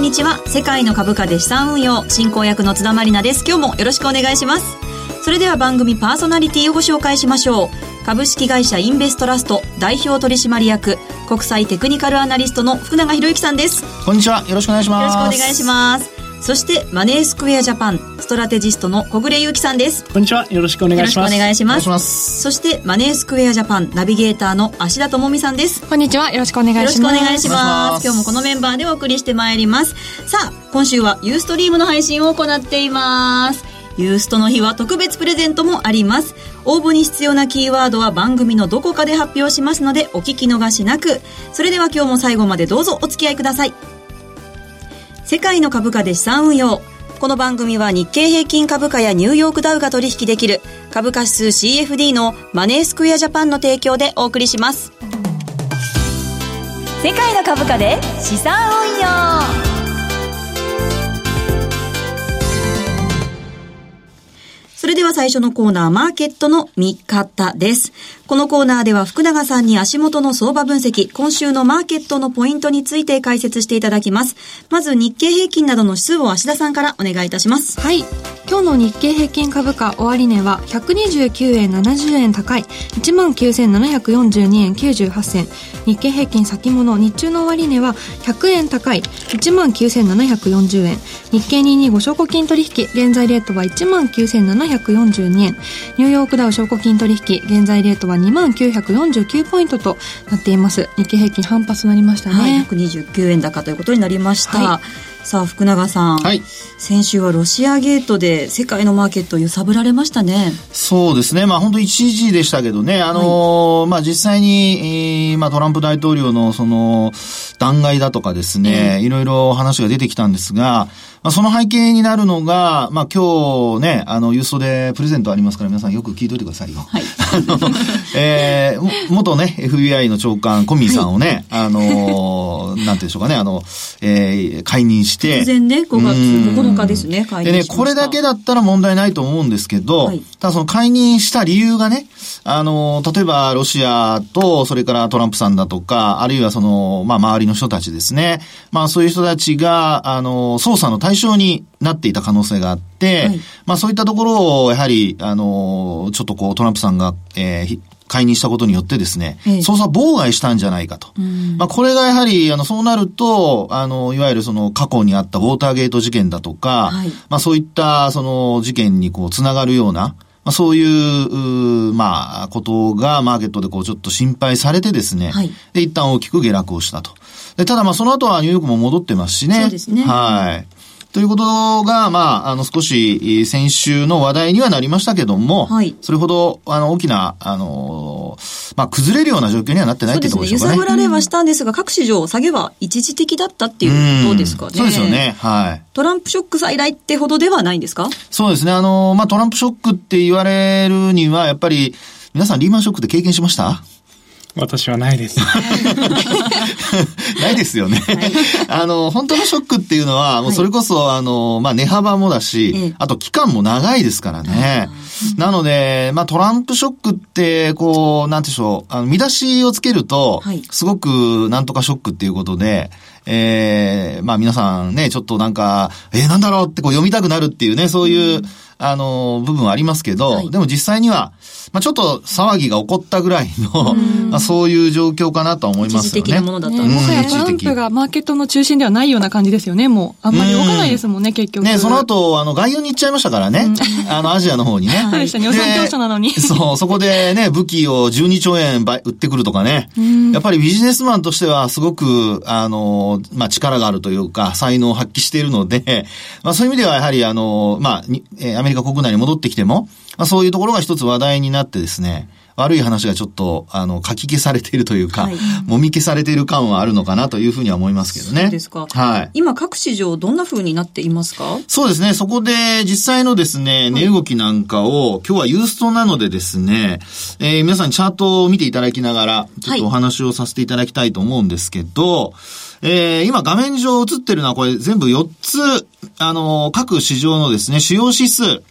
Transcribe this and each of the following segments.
んこんにちは。世界の株価で資産運用進行役の津田まりなです。今日もよろしくお願いします。それでは番組パーソナリティをご紹介しましょう。株式会社インベストラスト代表取締役国際テクニカルアナリストの福永博之さんです。こんにちは。よろしくお願いします。よろしくお願いしますそしてマネースクエアジャパンストラテジストの小暮祐樹さんです。こんにちは。よろしくお願いします。よろしくお願いします。そしてマネースクエアジャパンナビゲーターの芦田智美さんです。こんにちは。よろしくお願いします。よろしくお願いします。今日もこのメンバーでお送りしてまいります。さあ今週はユーストリームの配信を行っています。ユーストの日は特別プレゼントもあります。応募に必要なキーワードは番組のどこかで発表しますのでお聞き逃しなく。それでは今日も最後までどうぞお付き合いください世界の株価で資産運用この番組は日経平均株価やニューヨークダウが取引できる株価指数 CFD のマネースクエアジャパンの提供でお送りします。世界の株価で資産運用それでは最初のコーナー、マーケットの見方です。このコーナーでは福永さんに足元の相場分析、今週のマーケットのポイントについて解説していただきます。まず日経平均などの指数を芦田さんからお願いいたします。はい。今日の日経平均株価終値は129円70円高い19,742円98銭。日経平均先物日中の終値は100円高い19,740円。日経225証拠金取引現在レートは19,742円。ニューヨークダウ証拠金取引現在レートは2949ポイントとなっています。日経平均反発となりましたね。はい、129円高ということになりました。はい。さあ福永さん、はい、先週はロシアゲートで世界のマーケットを揺さぶられましたね。そうですね。まあ本当一時でしたけどね。あのーはい、まあ実際に、えー、まあトランプ大統領のその弾劾だとかですね、えー、いろいろ話が出てきたんですがまあ、その背景になるのが、まあ、今日ね、あの、郵送でプレゼントありますから、皆さんよく聞いといてくださいよ。はい。あの、えー、元ね、FBI の長官、コミーさんをね、はい、あの、なんていうんでしょうかね、あの、えー、解任して。突然ね、5月9日ですね、解任でね、これだけだったら問題ないと思うんですけど、はい、ただその解任した理由がね、あの、例えばロシアと、それからトランプさんだとか、あるいはその、まあ、周りの人たちですね。まあ、そういう人たちが、あの、捜査の対象になっていた可能性があって、はい、まあ、そういったところを、やはり、あの、ちょっとこう、トランプさんが、えー、解任したことによってですね、捜査妨害したんじゃないかと。まあ、これがやはり、あの、そうなると、あの、いわゆるその過去にあったウォーターゲート事件だとか、はい、まあ、そういったその事件にこう、つながるような、まあ、そういう、うまあ、ことがマーケットでこうちょっと心配されてですね、はい、で、一旦大きく下落をしたと。で、ただまあその後はニューヨークも戻ってますしね。そうですね。はい。ということが、まあ、あの、少し、先週の話題にはなりましたけども、はい、それほど、あの、大きな、あの、まあ、崩れるような状況にはなってないってところでしょうかね。揺さぶられはしたんですが、各市場、下げは一時的だったっていうことですかね。そうですよね。はい。トランプショック再来ってほどではないんですか？そうですね。あの、まあ、トランプショックって言われるには、やっぱり、皆さんリーマンショックって経験しました？私はないです。ないですよね。はい、あの、本当のショックっていうのは、もうそれこそ、はい、あの、まあ、値幅もだし、あと期間も長いですからね。なので、まあ、トランプショックって、こう、なんてしょう、あの、見出しをつけると、すごく、なんとかショックっていうことで、ええー、まあ皆さんね、ちょっとなんか、えー、なんだろうってこう読みたくなるっていうね、そういう、うん、あの、部分はありますけど、はい、でも実際には、まあちょっと騒ぎが起こったぐらいの、まあそういう状況かなと思いますよね。一時的なものだったね。もはやトランプがマーケットの中心ではないような感じですよね、もう。あんまり動かないですもんね、結局。ね、その後、あの、外洋に行っちゃいましたからね。あの、アジアの方にね。はい、した、予算業者なのに。そう、そこでね、武器を12兆円売ってくるとかね。やっぱりビジネスマンとしてはすごく、あの、まあ力があるというか、才能を発揮しているので、まあそういう意味ではやはりあの、まあ、アメリカ国内に戻ってきても、まあそういうところが一つ話題になってですね、悪い話がちょっと、あの、書き消されているというか、はい、もみ消されている感はあるのかなというふうには思いますけどね。そうですか。はい。今各市場どんなふうになっていますか？そうですね。そこで実際のですね、値動きなんかを、今日はユーストなのでですね、えー、皆さんチャートを見ていただきながら、ちょっとお話をさせていただきたいと思うんですけど、はいえー、今画面上映ってるのはこれ全部4つ、あの、各市場のですね、主要指数。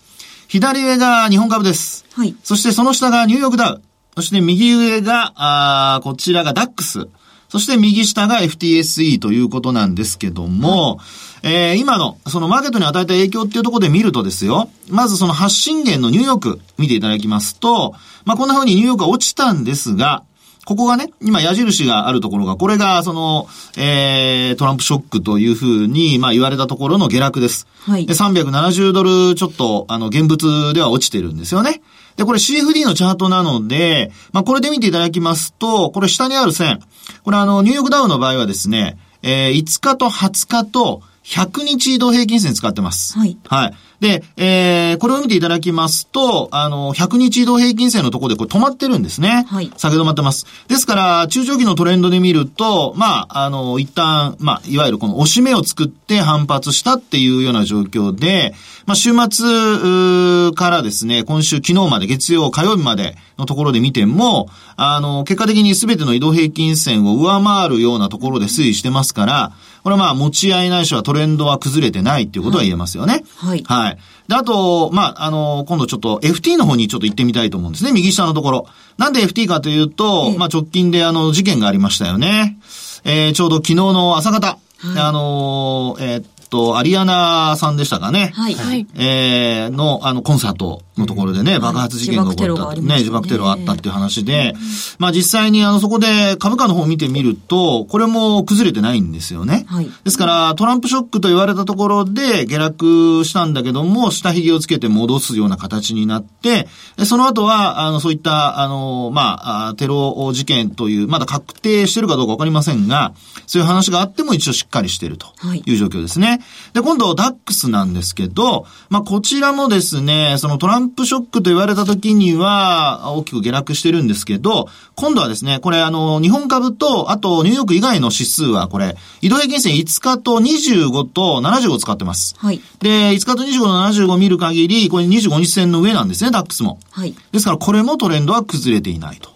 左上が日本株です。はい。そしてその下がニューヨークダウ。そして右上が、あこちらがダックス。そして右下が FTSE ということなんですけども、はいえー、今の、そのマーケットに与えた影響っていうところで見るとですよ、まずその発信源のニューヨーク見ていただきますと、まあ、こんな風にニューヨークは落ちたんですが、ここがね、今矢印があるところが、これがその、えー、トランプショックというふうに、まあ言われたところの下落です。はい。で、370ドルちょっと、あの、現物では落ちてるんですよね。で、これ CFD のチャートなので、まあこれで見ていただきますと、これ下にある線、これあの、ニューヨークダウの場合はですね、えー、5日と20日と100日移動平均線使ってます。はい。はい。で、えー、これを見ていただきますと、あの、100日移動平均線のところでこれ止まってるんですね。はい。下げ止まってます。ですから、中長期のトレンドで見ると、まあ、あの、一旦、まあ、いわゆるこの押し目を作って反発したっていうような状況で、まあ、週末からですね、今週昨日まで月曜、火曜日までのところで見ても、あの、結果的に全ての移動平均線を上回るようなところで推移してますから、これはまあ持ち合いないしはトレンドは崩れてないっていうことは言えますよね。はい。はい。で、あと、まあ、あの、今度ちょっと FT の方にちょっと行ってみたいと思うんですね。右下のところ。なんで FT かというと、まあ直近であの事件がありましたよね。えー、ちょうど昨日の朝方、はい、あのー、えー、と、アリアナさんでしたかね。はい。えー、の、あの、コンサートのところでね、爆発事件が起こった。ね、自爆テロがあったっていう話で、まあ実際にあの、そこで株価の方を見てみると、これも崩れてないんですよね。はい。ですから、トランプショックと言われたところで下落したんだけども、下髭をつけて戻すような形になって、その後は、あの、そういった、あの、まあ、テロ事件という、まだ確定してるかどうかわかりませんが、そういう話があっても一応しっかりしているという状況ですね。で、今度、ダックスなんですけど、まあ、こちらもですね、そのトランプショックと言われた時には、大きく下落してるんですけど、今度はですね、これあの、日本株と、あとニューヨーク以外の指数はこれ、移動平均線5日と25と75使ってます。はい。で、5日と25と75見る限り、これ25日線の上なんですね、ダックスも。はい。ですから、これもトレンドは崩れていないと。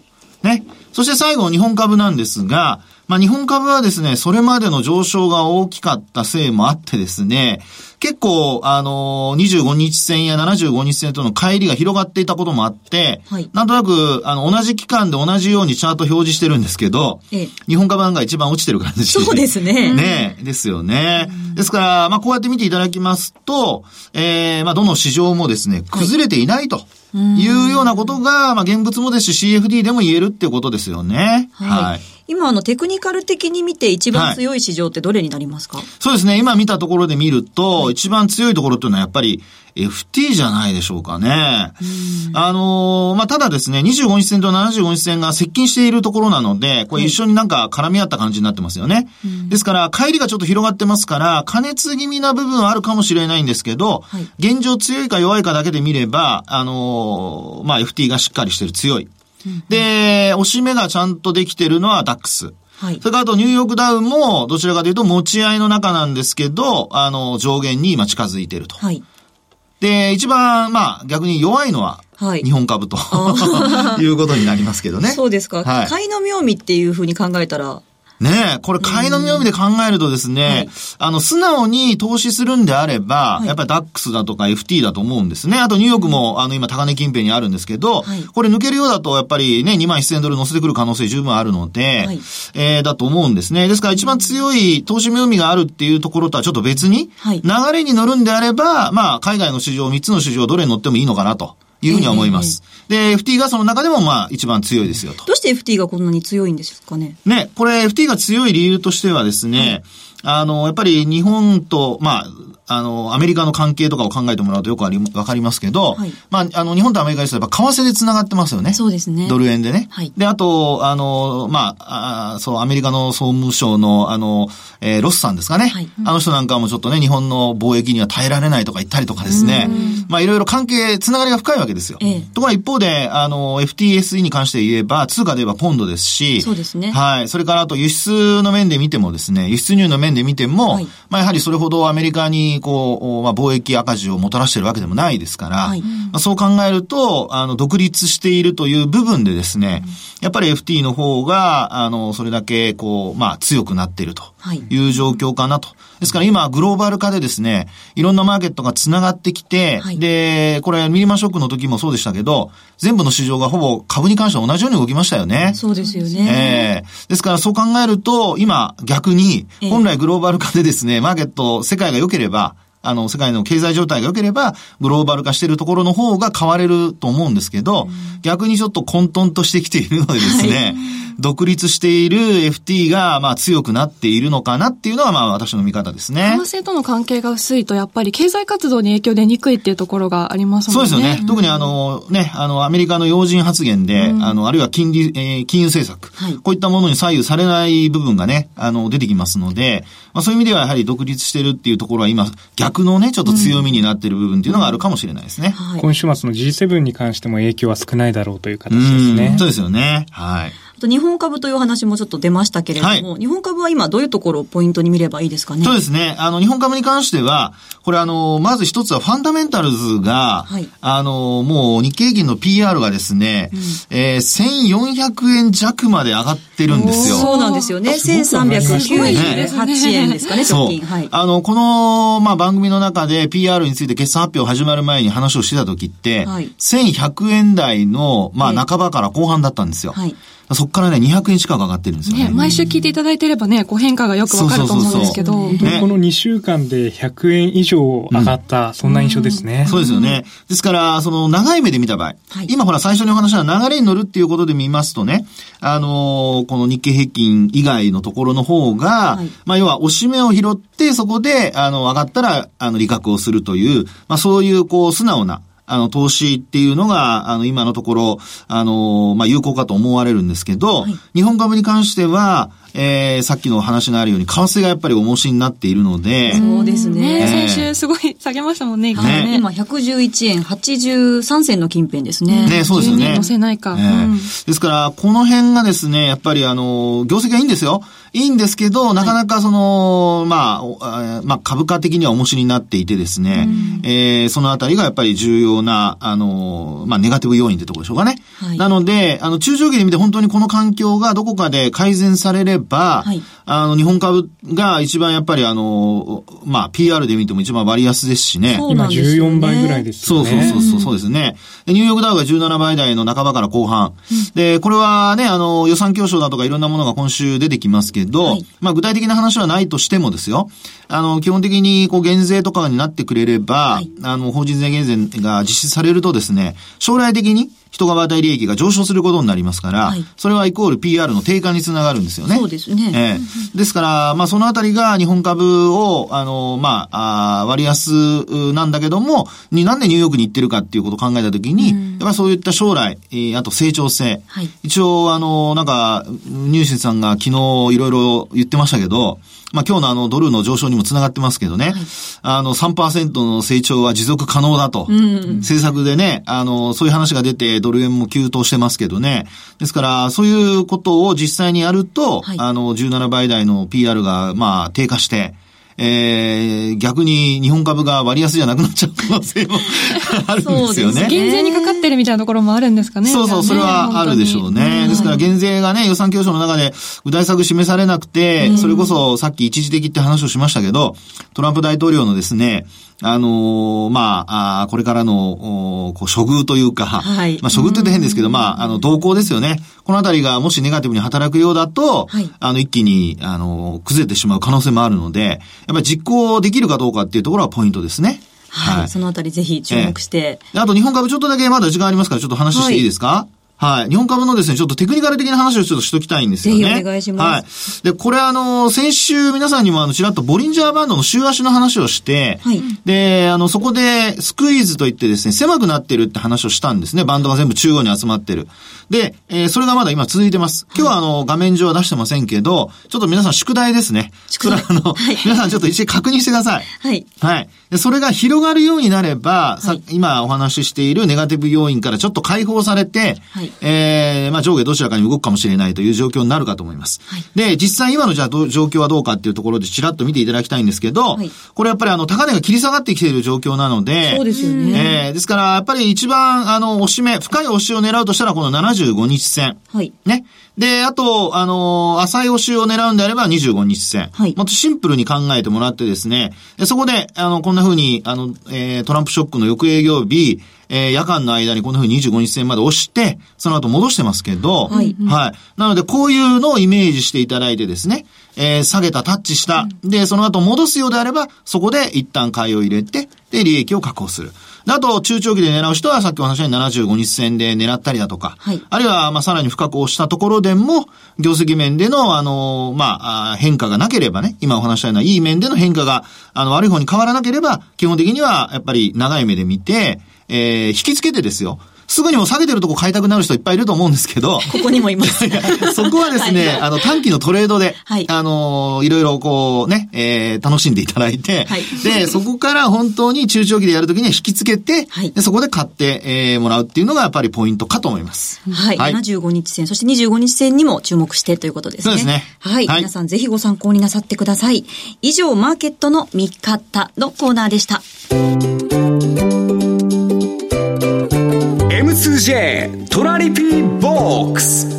ね。そして最後、日本株なんですが、まあ、日本株はですね、それまでの上昇が大きかったせいもあってですね、結構、あのー、25日線や75日線との乖離が広がっていたこともあって、はい、なんとなく、あの、同じ期間で同じようにチャート表示してるんですけど、ええ、日本株が一番落ちてる感じそうですね。ねですよね。ですから、まあ、こうやって見ていただきますと、えー、まあ、どの市場もですね、崩れていないと。いうようなことが、まあ、現物もですし CFD でも言えるっていうことですよね。はい。はい今、あの、テクニカル的に見て一番強い市場ってどれになりますか、はい、そうですね。今見たところで見ると、一番強いところっていうのはやっぱり FT じゃないでしょうかね。あのー、まあ、ただですね、25日線と75日線が接近しているところなので、これ一緒になんか絡み合った感じになってますよね。ですから、帰りがちょっと広がってますから、加熱気味な部分はあるかもしれないんですけど、はい、現状強いか弱いかだけで見れば、あのー、まあ、FT がしっかりしてる強い。で、押し目がちゃんとできてるのはダックス。はい。それからあとニューヨークダウンもどちらかというと持ち合いの中なんですけど、あの、上限に今近づいていると。はい。で、一番、まあ、逆に弱いのは、はい、日本株と、いうことになりますけどね。そうですか。はい、買いの妙味っていうふうに考えたら、ねえ、これ買いのみ読みで考えるとですね、はい、あの、素直に投資するんであれば、はい、やっぱりダックスだとか FT だと思うんですね。あとニューヨークも、あの、今高値近辺にあるんですけど、はい、これ抜けるようだと、やっぱりね、2万1000ドル乗せてくる可能性十分あるので、はい、えー、だと思うんですね。ですから一番強い投資妙味があるっていうところとはちょっと別に、流れに乗るんであれば、まあ、海外の市場、3つの市場どれに乗ってもいいのかなと。いうふうには思います。で、FT がその中でもまあ一番強いですよと。どうして FT がこんなに強いんですかね？ね、これ FT が強い理由としてはですね、あの、やっぱり日本と、まあ、あの、アメリカの関係とかを考えてもらうとよくあり、わかりますけど、はい、まあ、あの、日本とアメリカですとやっぱ為替で繋がってますよね。そうですね。ドル円でね。はい。で、あと、あの、まあ、あそう、アメリカの総務省の、あの、えー、ロスさんですかね。はい。あの人なんかもちょっとね、日本の貿易には耐えられないとか言ったりとかですね。まあ、いろいろ関係、繋がりが深いわけですよ。ええ。ところが一方で、あの、FTSE に関して言えば、通貨で言えばポンドですし、そうですね。はい。それからあと輸出の面で見てもですね、輸出入の面で見ても、はい、まあ、やはりそれほどアメリカに、こう、まあ、貿易赤字をもたらしているわけでもないですから、はい、まあ、そう考えると、あの、独立しているという部分でですね、やっぱり FT の方が、あの、それだけ、こう、まあ、強くなっているという状況かなと。ですから今、グローバル化でですね、いろんなマーケットが繋がってきて、はい、で、これミリマショックの時もそうでしたけど、全部の市場がほぼ株に関しては同じように動きましたよね。そうですよね。えー、ですからそう考えると、今逆に、本来グローバル化でですね、マーケット、世界が良ければ、あの、世界の経済状態が良ければ、グローバル化しているところの方が変われると思うんですけど、逆にちょっと混沌としてきているのでですね、はい独立している FT が、まあ強くなっているのかなっていうのが、まあ私の見方ですね。為替との関係が薄いと、やっぱり経済活動に影響出にくいっていうところがありますもんね。そうですよね。特にあの、ね、あの、アメリカの要人発言で、うん、あの、あるいは金利、えー、金融政策、はい、こういったものに左右されない部分がね、あの、出てきますので、まあそういう意味ではやはり独立してるっていうところは今、逆のね、ちょっと強みになってる部分っていうのがあるかもしれないですね。うんはい、今週末の G7 に関しても影響は少ないだろうという形ですね。そうですよね。はい。と日本株という話もちょっと出ましたけれども、はい、日本株は今どういうところをポイントに見ればいいですかね？そうですね。あの、日本株に関しては、これあの、まず一つはファンダメンタルズが、はい、あの、もう日経平均の PR がですね、うん、えー、1400円弱まで上がってるんですよ。そうなんですよね。1398円ですかね、直近。はい。あの、この、まあ、番組の中で PR について決算発表始まる前に話をしてた時って、はい、1100円台の、まあ、半ばから後半だったんですよ。はいそこからね、200円近く上がってるんですよね。ね毎週聞いていただいてればね、こう変化がよくわかると思うんですけど。本当にこの2週間で100円以上上がった、うん、そんな印象ですね。そうですよね。ですから、その長い目で見た場合、はい、今ほら最初にお話した流れに乗るっていうことで見ますとね、あのー、この日経平均以外のところの方が、はい、まあ要は押し目を拾って、そこで、あの、上がったら、あの、利確をするという、まあそういう、こう、素直な、あの、投資っていうのが、あの、今のところ、あの、まあ、有効かと思われるんですけど、はい、日本株に関しては、えー、さっきの話のあるように、為替がやっぱり重しになっているので。そうですね。えー、先週すごい下げましたもんね、ね今111円83銭の近辺ですね。ね、そうですよね。乗せないか、えーうん、ですから、この辺がですね、やっぱりあの、業績はいいんですよ。いいんですけど、なかなかその、まあ、まあ、株価的には重しになっていてですね、うん、えー、そのあたりがやっぱり重要な、あの、まあ、ネガティブ要因ってところでしょうかね。はい、なので、あの、中長期で見て本当にこの環境がどこかで改善されれば、はい、あの、日本株が一番やっぱりあの、まあ、PR で見ても一番割安ですしね。今14倍ぐらいですね。そうそうそうそうですね。ニューヨークダウが17倍台の半ばから後半。うん、で、これはね、あの、予算競争だとかいろんなものが今週出てきますけど、はい、まあ、具体的な話はないとしてもですよ。あの、基本的にこう減税とかになってくれれば、はい、あの、法人税減税が実施されるとですね、将来的に人が与え利益が上昇することになりますから、はい、それはイコール PR の低下につながるんですよね。そうですね。えー、ですから、まあそのあたりが日本株を、あの、まあ、あ割安なんだけども、になんでニューヨークに行ってるかっていうことを考えたときに、うん、やっぱりそういった将来、えー、あと成長性。はい、一応、あの、なんか、入試さんが昨日いろいろ言ってましたけど、まあ今日のあのドルの上昇にもつながってますけどね、はい、あの3%の成長は持続可能だと、うんうん、政策でね、あの、そういう話が出てドル円も急騰してますけどね。ですから、そういうことを実際にやると、はい、あの、17倍台の PR がまあ低下して、えー、逆に日本株が割安じゃなくなっちゃう可能性もあるんですよね。減税にかかってるみたいなところもあるんですかね。そうそう、それはあるでしょうね。ですから減税がね、予算教書の中で具体策示されなくて、それこそさっき一時的って話をしましたけど、トランプ大統領のですね、あのー、まあ、あこれからの、こう、処遇というか、はい、まあ、処遇って言うと変ですけど、まあ、あの、動向ですよね。このあたりがもしネガティブに働くようだと、はい、あの、一気に、あの、崩れてしまう可能性もあるので、やっぱり実行できるかどうかっていうところはポイントですね。はい。はい、そのあたりぜひ注目して、えー、あと日本株ちょっとだけまだ時間ありますから、ちょっと話していいですか、はいはい。日本株のですね、ちょっとテクニカル的な話をちょっとしときたいんですよね。ぜひお願いします。はい。で、これあの、先週皆さんにもあの、ちらっとボリンジャーバンドの週足の話をして、はい。で、あの、そこでスクイーズといってですね、狭くなってるって話をしたんですね。バンドが全部中央に集まってる。で、えー、それがまだ今続いてます。今日はあの、画面上は出してませんけど、ちょっと皆さん宿題ですね。宿題。あの、はい、皆さんちょっと一時確認してください。はい。はい。で、それが広がるようになれば、はい、さ今お話ししているネガティブ要因からちょっと解放されて、はい、えー、まあ上下どちらかに動くかもしれないという状況になるかと思います。はいで、実際今のじゃあ状況はどうかっていうところでちらっと見ていただきたいんですけど、はいこれやっぱりあの、高値が切り下がってきている状況なので、そうですよね。えーですから、やっぱり一番、あの、押し目、深い押しを狙うとしたら、この75日線。はい。ね。で、あと、あのー浅い押しを狙うんであれば25日線。はいもっとシンプルに考えてもらってですね、でそこで、あの、こんな風に、あの、えートランプショックの翌営業日、えー夜間の間にこんな風に25日線まで押して、その後戻してますけど、はいはい。なので、こういうのをイメージしていただいてですね、えー下げた、タッチした。で、その後戻すようであれば、そこで一旦買いを入れて、で、利益を確保する。であと、中長期で狙う人は、さっきお話したように75日線で狙ったりだとか、はいあるいは、まあ、さらに深く押したところでも、業績面での、あの、まあ、変化がなければね、今お話したような、いい面での変化が、あの、悪い方に変わらなければ、基本的には、やっぱり長い目で見て、えー引き付けてですよ。すぐにも下げてるとこ買いたくなる人いっぱいいると思うんですけど、ここにもいます。そこはですね、はいあの、短期のトレードで、はいあのいろいろこうね、えー楽しんでいただいて、はいで、そこから本当に中長期でやるときには引き付けて、はいで、そこで買って、えーもらうっていうのがやっぱりポイントかと思います。はい。はい75日線、そして25日線にも注目してということですね。そうですねはい。はい皆さんぜひご参考になさってください。以上、マーケットの見方のコーナーでした。M2J トラリピーボックス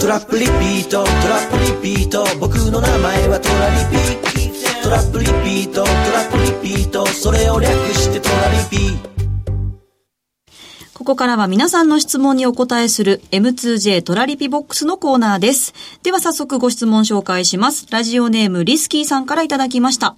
トラップリピートトラップリピート僕の名前はトラリピトラップリピートトラップリピートそれを略してトラリピここからは皆さんの質問にお答えする M2J トラリピボックスのコーナーです。では早速ご質問紹介します。ラジオネームリスキーさんからいただきました。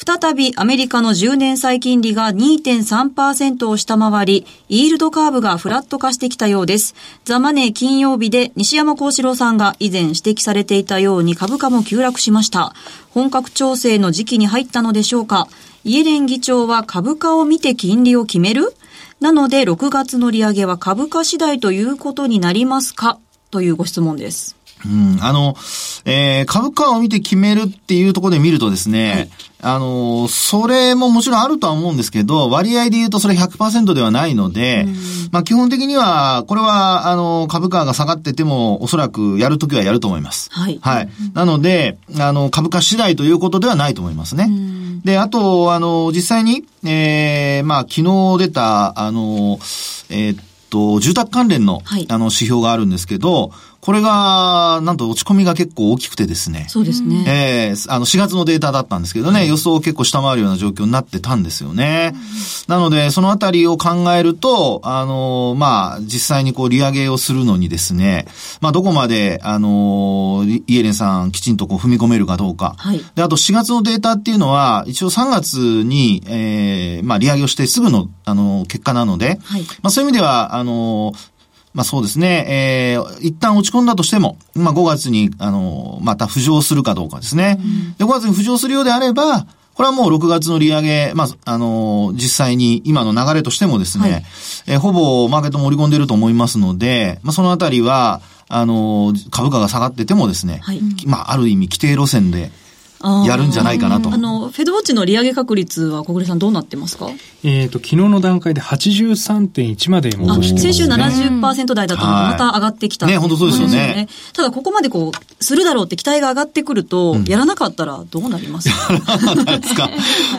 再びアメリカの10年債金利が2.3%を下回り、イールドカーブがフラット化してきたようです。ザ・マネー金曜日で西山幸四郎さんが以前指摘されていたように株価も急落しました。本格調整の時期に入ったのでしょうかイエレン議長は株価を見て金利を決める？なので6月の利上げは株価次第ということになりますか？というご質問です。うん、あの、えー株価を見て決めるっていうところで見るとですね、あの、それももちろんあるとは思うんですけど、割合で言うとそれ100%ではないので、まあ基本的には、これは、あの、株価が下がってても、おそらくやるときはやると思います。はいはい。なので、あの、株価次第ということではないと思いますね。で、あと、あの、実際に、えーまあ昨日出た、あの、えーっと、住宅関連の、はいあの、指標があるんですけど、これが、なんと落ち込みが結構大きくてですね。そうですね。ええあの、4月のデータだったんですけどね、予想を結構下回るような状況になってたんですよね。なので、そのあたりを考えると、あの、まあ、実際にこう、利上げをするのにですね、まあ、どこまで、あの、イイエレンさんきちんとこう、踏み込めるかどうか。はいで、あと4月のデータっていうのは、一応3月に、ええまあ、利上げをしてすぐの、あの、結果なので、はいまあ、そういう意味では、あの、まあそうですね、えー、一旦落ち込んだとしても、まあ5月に、あの、また浮上するかどうかですね。で、5月に浮上するようであれば、これはもう6月の利上げ、まあ、あの、実際に今の流れとしてもですね、はい。えーほぼマーケットも織り込んでいると思いますので、まあそのあたりは、あの、株価が下がっててもですね、はい。まあある意味規定路線でやるんじゃないかなと。あの、フェドウォッチの利上げ確率は小暮さんどうなってますか？えっ、と、昨日の段階で83.1まであ戻してます、ね。先週70%台だったのがまた上がってきた。はいね本当そうですよね。ただここまでこう、するだろうって期待が上がってくると、やらなかったらどうなりますか？ですか、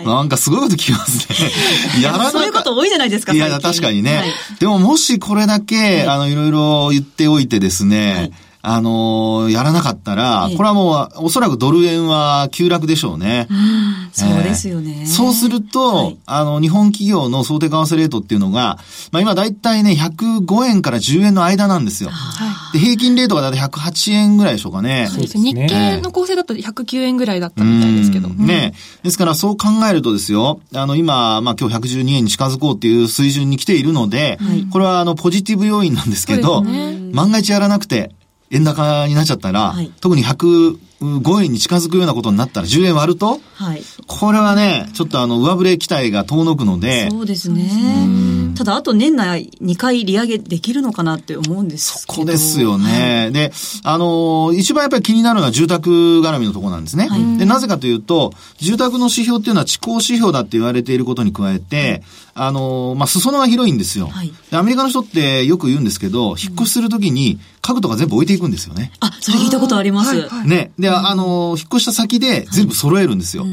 なんかすごいこと聞きますね。やらなかそういうこと多いじゃないですか、いや、確かにね。はい。でももしこれだけ、あの、いろいろ言っておいてですね、はいあのやらなかったら、ええこれはもう、おそらくドル円は急落でしょうね。そうですよね。ええそうすると、はいあの、日本企業の想定為替レートっていうのが、まあ今だいたいね、105円から10円の間なんですよ。で、平均レートがだいたい108円ぐらいでしょうかね。そうですね。日経の構成だと109円ぐらいだったみたいですけど。うんねですからそう考えるとですよ、あの今、まあ今日112円に近づこうっていう水準に来ているので、これはあのポジティブ要因なんですけど、ね万が一やらなくて円高になっちゃったら、はい。特に100 5円に近づくようなことになったら10円割ると、はい。これはね、ちょっとあの、上振れ期待が遠のくので、そうですね。ただ、あと年内2回利上げできるのかなって思うんですけど。ここですよね。で、あのー一番やっぱり気になるのは住宅絡みのところなんですね。で、なぜかというと、住宅の指標っていうのは地高指標だって言われていることに加えて、あのーまあ、裾野が広いんですよ、はいで。アメリカの人ってよく言うんですけど、引っ越しするときに家具とか全部置いていくんですよね。あ、それ聞いたことあります。はいはいね。で、あのー引っ越した先で全部揃えるんですよ。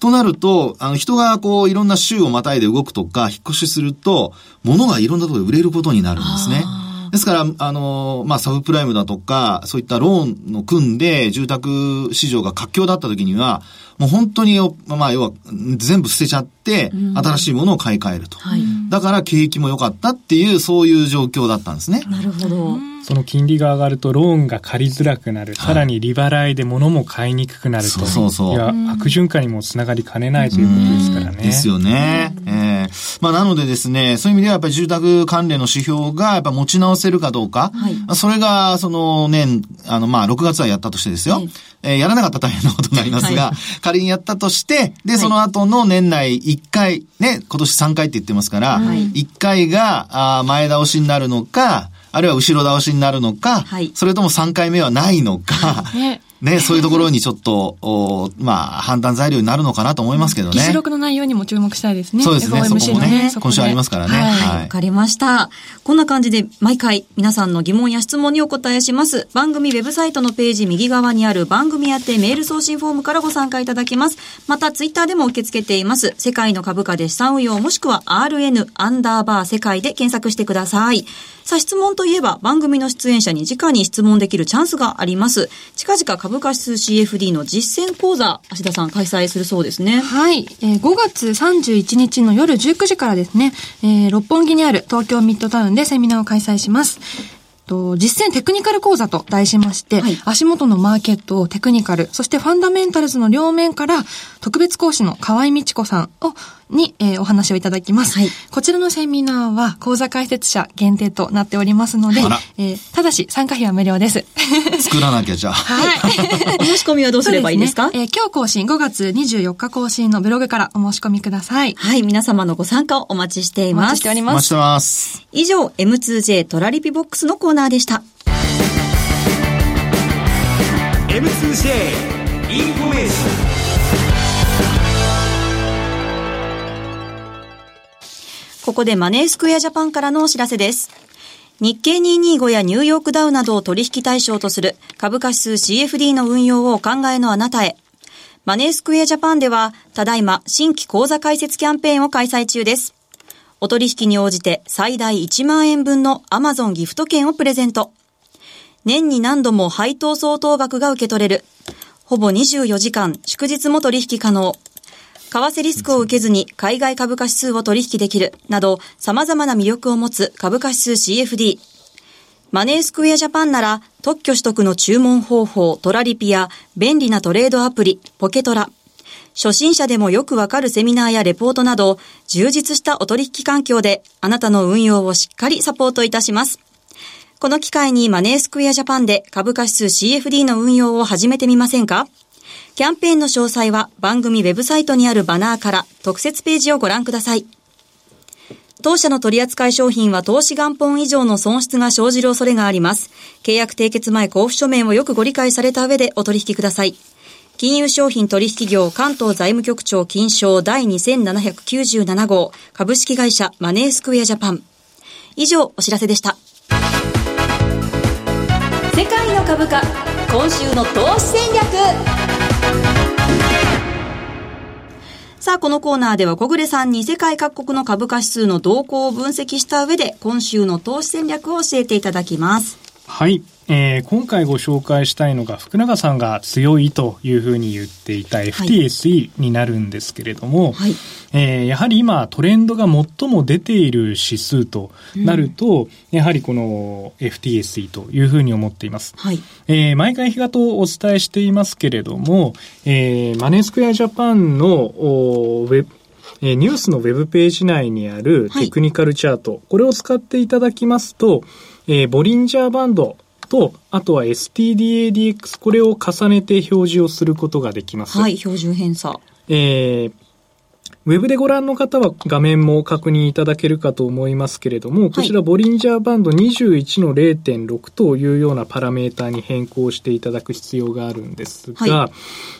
となると、あの、人がこう、いろんな州をまたいで動くとか、引っ越しすると、物がいろんなところで売れることになるんですね。ですから、あの、まあ、サブプライムだとか、そういったローンの組んで、住宅市場が活況だった時には、もう本当によ、まあ、要は、全部捨てちゃって、新しいものを買い替えると。はい。だから、景気も良かったっていう、そういう状況だったんですね。なるほど。その金利が上がるとローンが借りづらくなる。さらに利払いで物も買いにくくなると。そうそうそういや、悪循環にもつながりかねないということですからね。ですよね。ええまあ、なのでですね、そういう意味ではやっぱり住宅関連の指標がやっぱ持ち直せるかどうか。はい。まあそれが、その年、あの、まあ、6月はやったとしてですよ。はい。えーやらなかったら大変なことになりますが、は 仮にやったとして、で、その後の年内1回、ね、今年3回って言ってますから、はい。1回が、あー前倒しになるのか、あるいは後ろ倒しになるのか、はい。それとも3回目はないのか、ねね、そういうところにちょっと、おまあ、判断材料になるのかなと思いますけどね。議事録の内容にも注目したいですね。そうですね FOMC のそこで今週ありますからねはいはいわかりました。こんな感じで毎回皆さんの疑問や質問にお答えします。番組ウェブサイトのページ右側にある番組宛てメール送信フォームからご参加いただけます。またツイッターでも受け付けています。世界の株価で資産運用もしくは RN アンダーバー世界で検索してください。さあ質問といえば番組の出演者に直に質問できるチャンスがあります。近々株価指数 CFD の実践講座、芦田さん開催するそうですね。はい、えー5月31日の夜19時からですね、えー六本木にある東京ミッドタウンでセミナーを開催します。と実践テクニカル講座と題しまして、はい足元のマーケットをテクニカル、そしてファンダメンタルズの両面から特別講師の河合美智子さんをに、えーお話をいただきます、はいこちらのセミナーは講座解説者限定となっておりますのでえーただし参加費は無料です。作らなきゃじゃあ。はい。お 申し込みはどうすればいいですか？そうねえー今日更新、5月24日更新のブログからお申し込みください。はい、皆様のご参加をお待ちしています。お待ちしておりますお待ちして。ます。以上、M2J トラリピボックスのコーナーでした。M2J インフォメーションここでマネースクエアジャパンからのお知らせです。日経225やニューヨークダウなどを取引対象とする株価指数 CFD の運用をお考えのあなたへ。マネースクエアジャパンでは、ただいま新規口座開設キャンペーンを開催中です。お取引に応じて最大1万円分の Amazon ギフト券をプレゼント。年に何度も配当相当額が受け取れる。ほぼ24時間、祝日も取引可能。為替リスクを受けずに海外株価指数を取引できるなど様々な魅力を持つ株価指数 CFD。マネースクエアジャパンなら特許取得の注文方法トラリピや便利なトレードアプリポケトラ。初心者でもよくわかるセミナーやレポートなど充実したお取引環境であなたの運用をしっかりサポートいたします。この機会にマネースクエアジャパンで株価指数 CFD の運用を始めてみませんか？キャンペーンの詳細は番組ウェブサイトにあるバナーから特設ページをご覧ください。当社の取扱い商品は投資元本以上の損失が生じる恐れがあります。契約締結前交付書面をよくご理解された上でお取引ください。金融商品取引業関東財務局長金賞第2797号株式会社マネースクエアジャパン。以上お知らせでした。世界の株価、今週の投資戦略。さあ、このコーナーでは小暮さんに世界各国の株価指数の動向を分析した上で、今週の投資戦略を教えていただきます。はい。えー今回ご紹介したいのが福永さんが強いというふうに言っていた FTSE になるんですけれども、はい。えーやはり今トレンドが最も出ている指数となると、やはりこの FTSE というふうに思っています。はい。えー毎回日がとお伝えしていますけれども、えーマネースクエアジャパンのおウェブえーニュースのウェブページ内にあるはい。テクニカルチャート、これを使っていただきますと、えーボリンジャーバンドと、あとは STDADX、これを重ねて表示をすることができます。はい、標準偏差。えーウェブでご覧の方は画面も確認いただけるかと思いますけれども、こちらボリンジャーバンド21の0.6というようなパラメーターに変更していただく必要があるんですが、は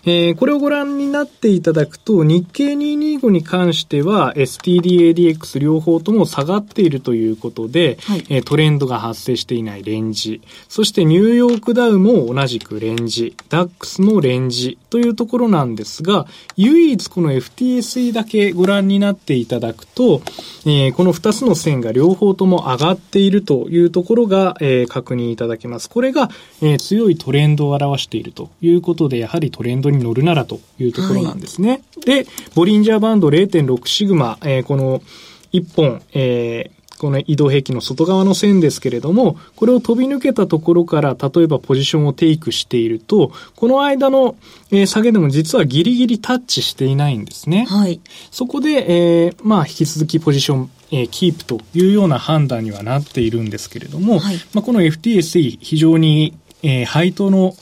えーこれをご覧になっていただくと、日経225に関しては STDADX 両方とも下がっているということで、はい。えートレンドが発生していないレンジ、そしてニューヨークダウも同じくレンジ、ダックスもレンジというところなんですが、唯一この FTSE だけご覧になっていただくと、えーこの2つの線が両方とも上がっているというところが、えー確認いただけます。これが、えー強いトレンドを表しているということで、やはりトレンドに乗るならというところなんですね。で、ボリンジャーバンド0.6シグマ、えーこの1本、えーこの移動平均の外側の線ですけれども、これを飛び抜けたところから、例えばポジションをテイクしていると、この間の、えー下げでも実はギリギリタッチしていないんですね。はい。そこで、えーまあ、引き続きポジション、えーキープというような判断にはなっているんですけれども、はいまあ、この FTSE 非常に、えー配当の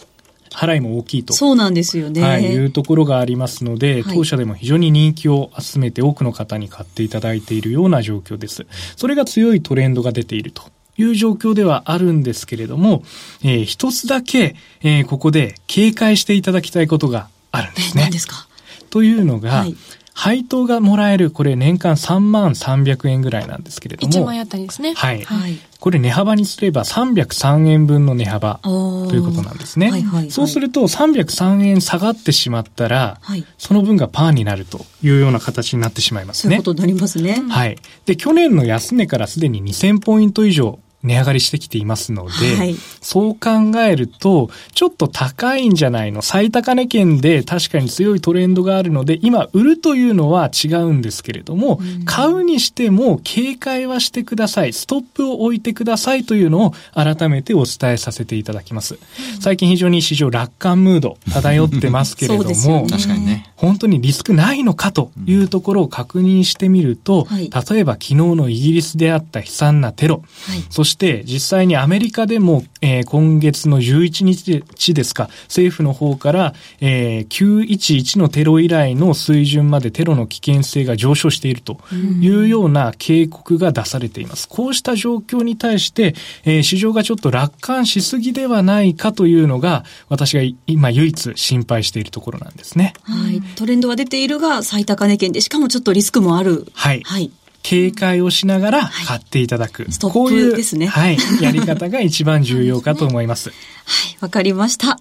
払いも大きいと。そうなんですよね。はい、いうところがありますので、はい当社でも非常に人気を集めて多くの方に買っていただいているような状況です。それが強いトレンドが出ているという状況ではあるんですけれども、えー一つだけ、えーここで警戒していただきたいことがあるんですえ、ね何。ですか？というのが、はい配当がもらえる、これ年間3万300円ぐらいなんですけれど1も、万円あたりですね。はいはい。これ値幅にすれば303円分の値幅とということなんですね。はいはいはいそうすると303円下がってしまったら、はい。その分がパーになるというような形になってしまいますねそういうこ。とになりますね。はい。で、去年の安値からすでに2000ポイント以上値上がりしてきていますので、はい。そう考えると、ちょっと高いんじゃないの？最高値圏で確かに強いトレンドがあるので、今売るというのは違うんですけれども、買うにしても警戒はしてください。ストップを置いてくださいというのを改めてお伝えさせていただきます。最近非常に市場楽観ムード漂ってますけれども、ね。確かにね。本当にリスクないのかというところを確認してみると、はい。例えば昨日のイギリスであった悲惨なテロ、はい。そして実際にアメリカでも、えー今月の11日ですか、政府の方から、えー911のテロ以来の水準までテロの危険性が上昇しているというような警告が出されています。こうした状況に対して、えー市場がちょっと楽観しすぎではないかというのが、私が今唯一心配しているところなんですね。はい。トレンドは出ているが、最高値圏で、しかもちょっとリスクもある。はいはい。警戒をしながら買っていただく。ストップこういうですねはい。やり方が一番重要かと思います。はい、わかりました。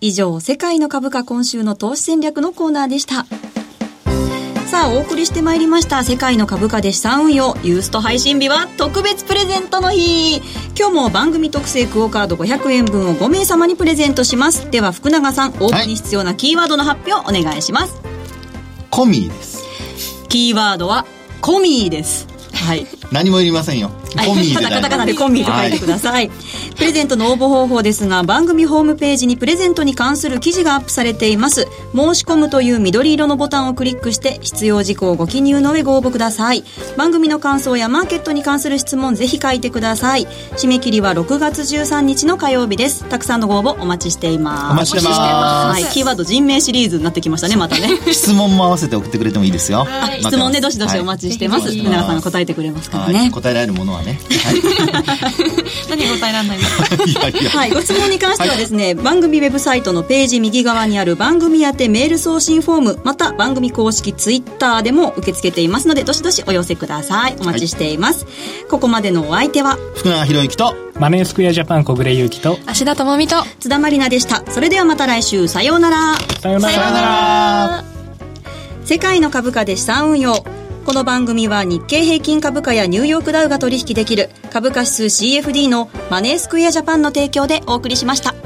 以上、世界の株価今週の投資戦略のコーナーでした。さあ、お送りしてまいりました。世界の株価で資産運用、ユースト配信日は特別プレゼントの日。今日も番組特製クオカード500円分を5名様にプレゼントします。では、福永さん、応募に必要なキーワードの発表お願いします。コミーです。キーワードは、込みです。はい。何もいりませんよ。はい。コミーでカタカナでコンビと書いてください、プレゼントの応募方法ですが番組ホームページにプレゼントに関する記事がアップされています。申し込むという緑色のボタンをクリックして必要事項をご記入の上ご応募ください。番組の感想やマーケットに関する質問ぜひ書いてください。締め切りは6月13日の火曜日です。たくさんのご応募お待ちしています。お待ちしてます。はい、キーワード人名シリーズになってきましたねまたね。質問も合わせて送ってくれてもいいですよ。あ質問ねどしどしお待ちしてます、はい。さんが答えてくれますからはい。ね、答えられるものはね。はい。何答えられないの？はい、ご質問に関してはですね、番組ウェブサイトのページ右側にある番組宛てメール送信フォーム、また番組公式ツイッターでも受け付けていますので、どしどしお寄せください。お待ちしています。ここまでのお相手は、福永博之と、マネースクエアジャパン小暮祐樹と、芦田智美と津田まりなでした。それではまた来週、さようなら。さようなら。世界の株価で資産運用。この番組は日経平均株価やニューヨークダウが取引できる株価指数 CFD のマネースクエアジャパンの提供でお送りしました。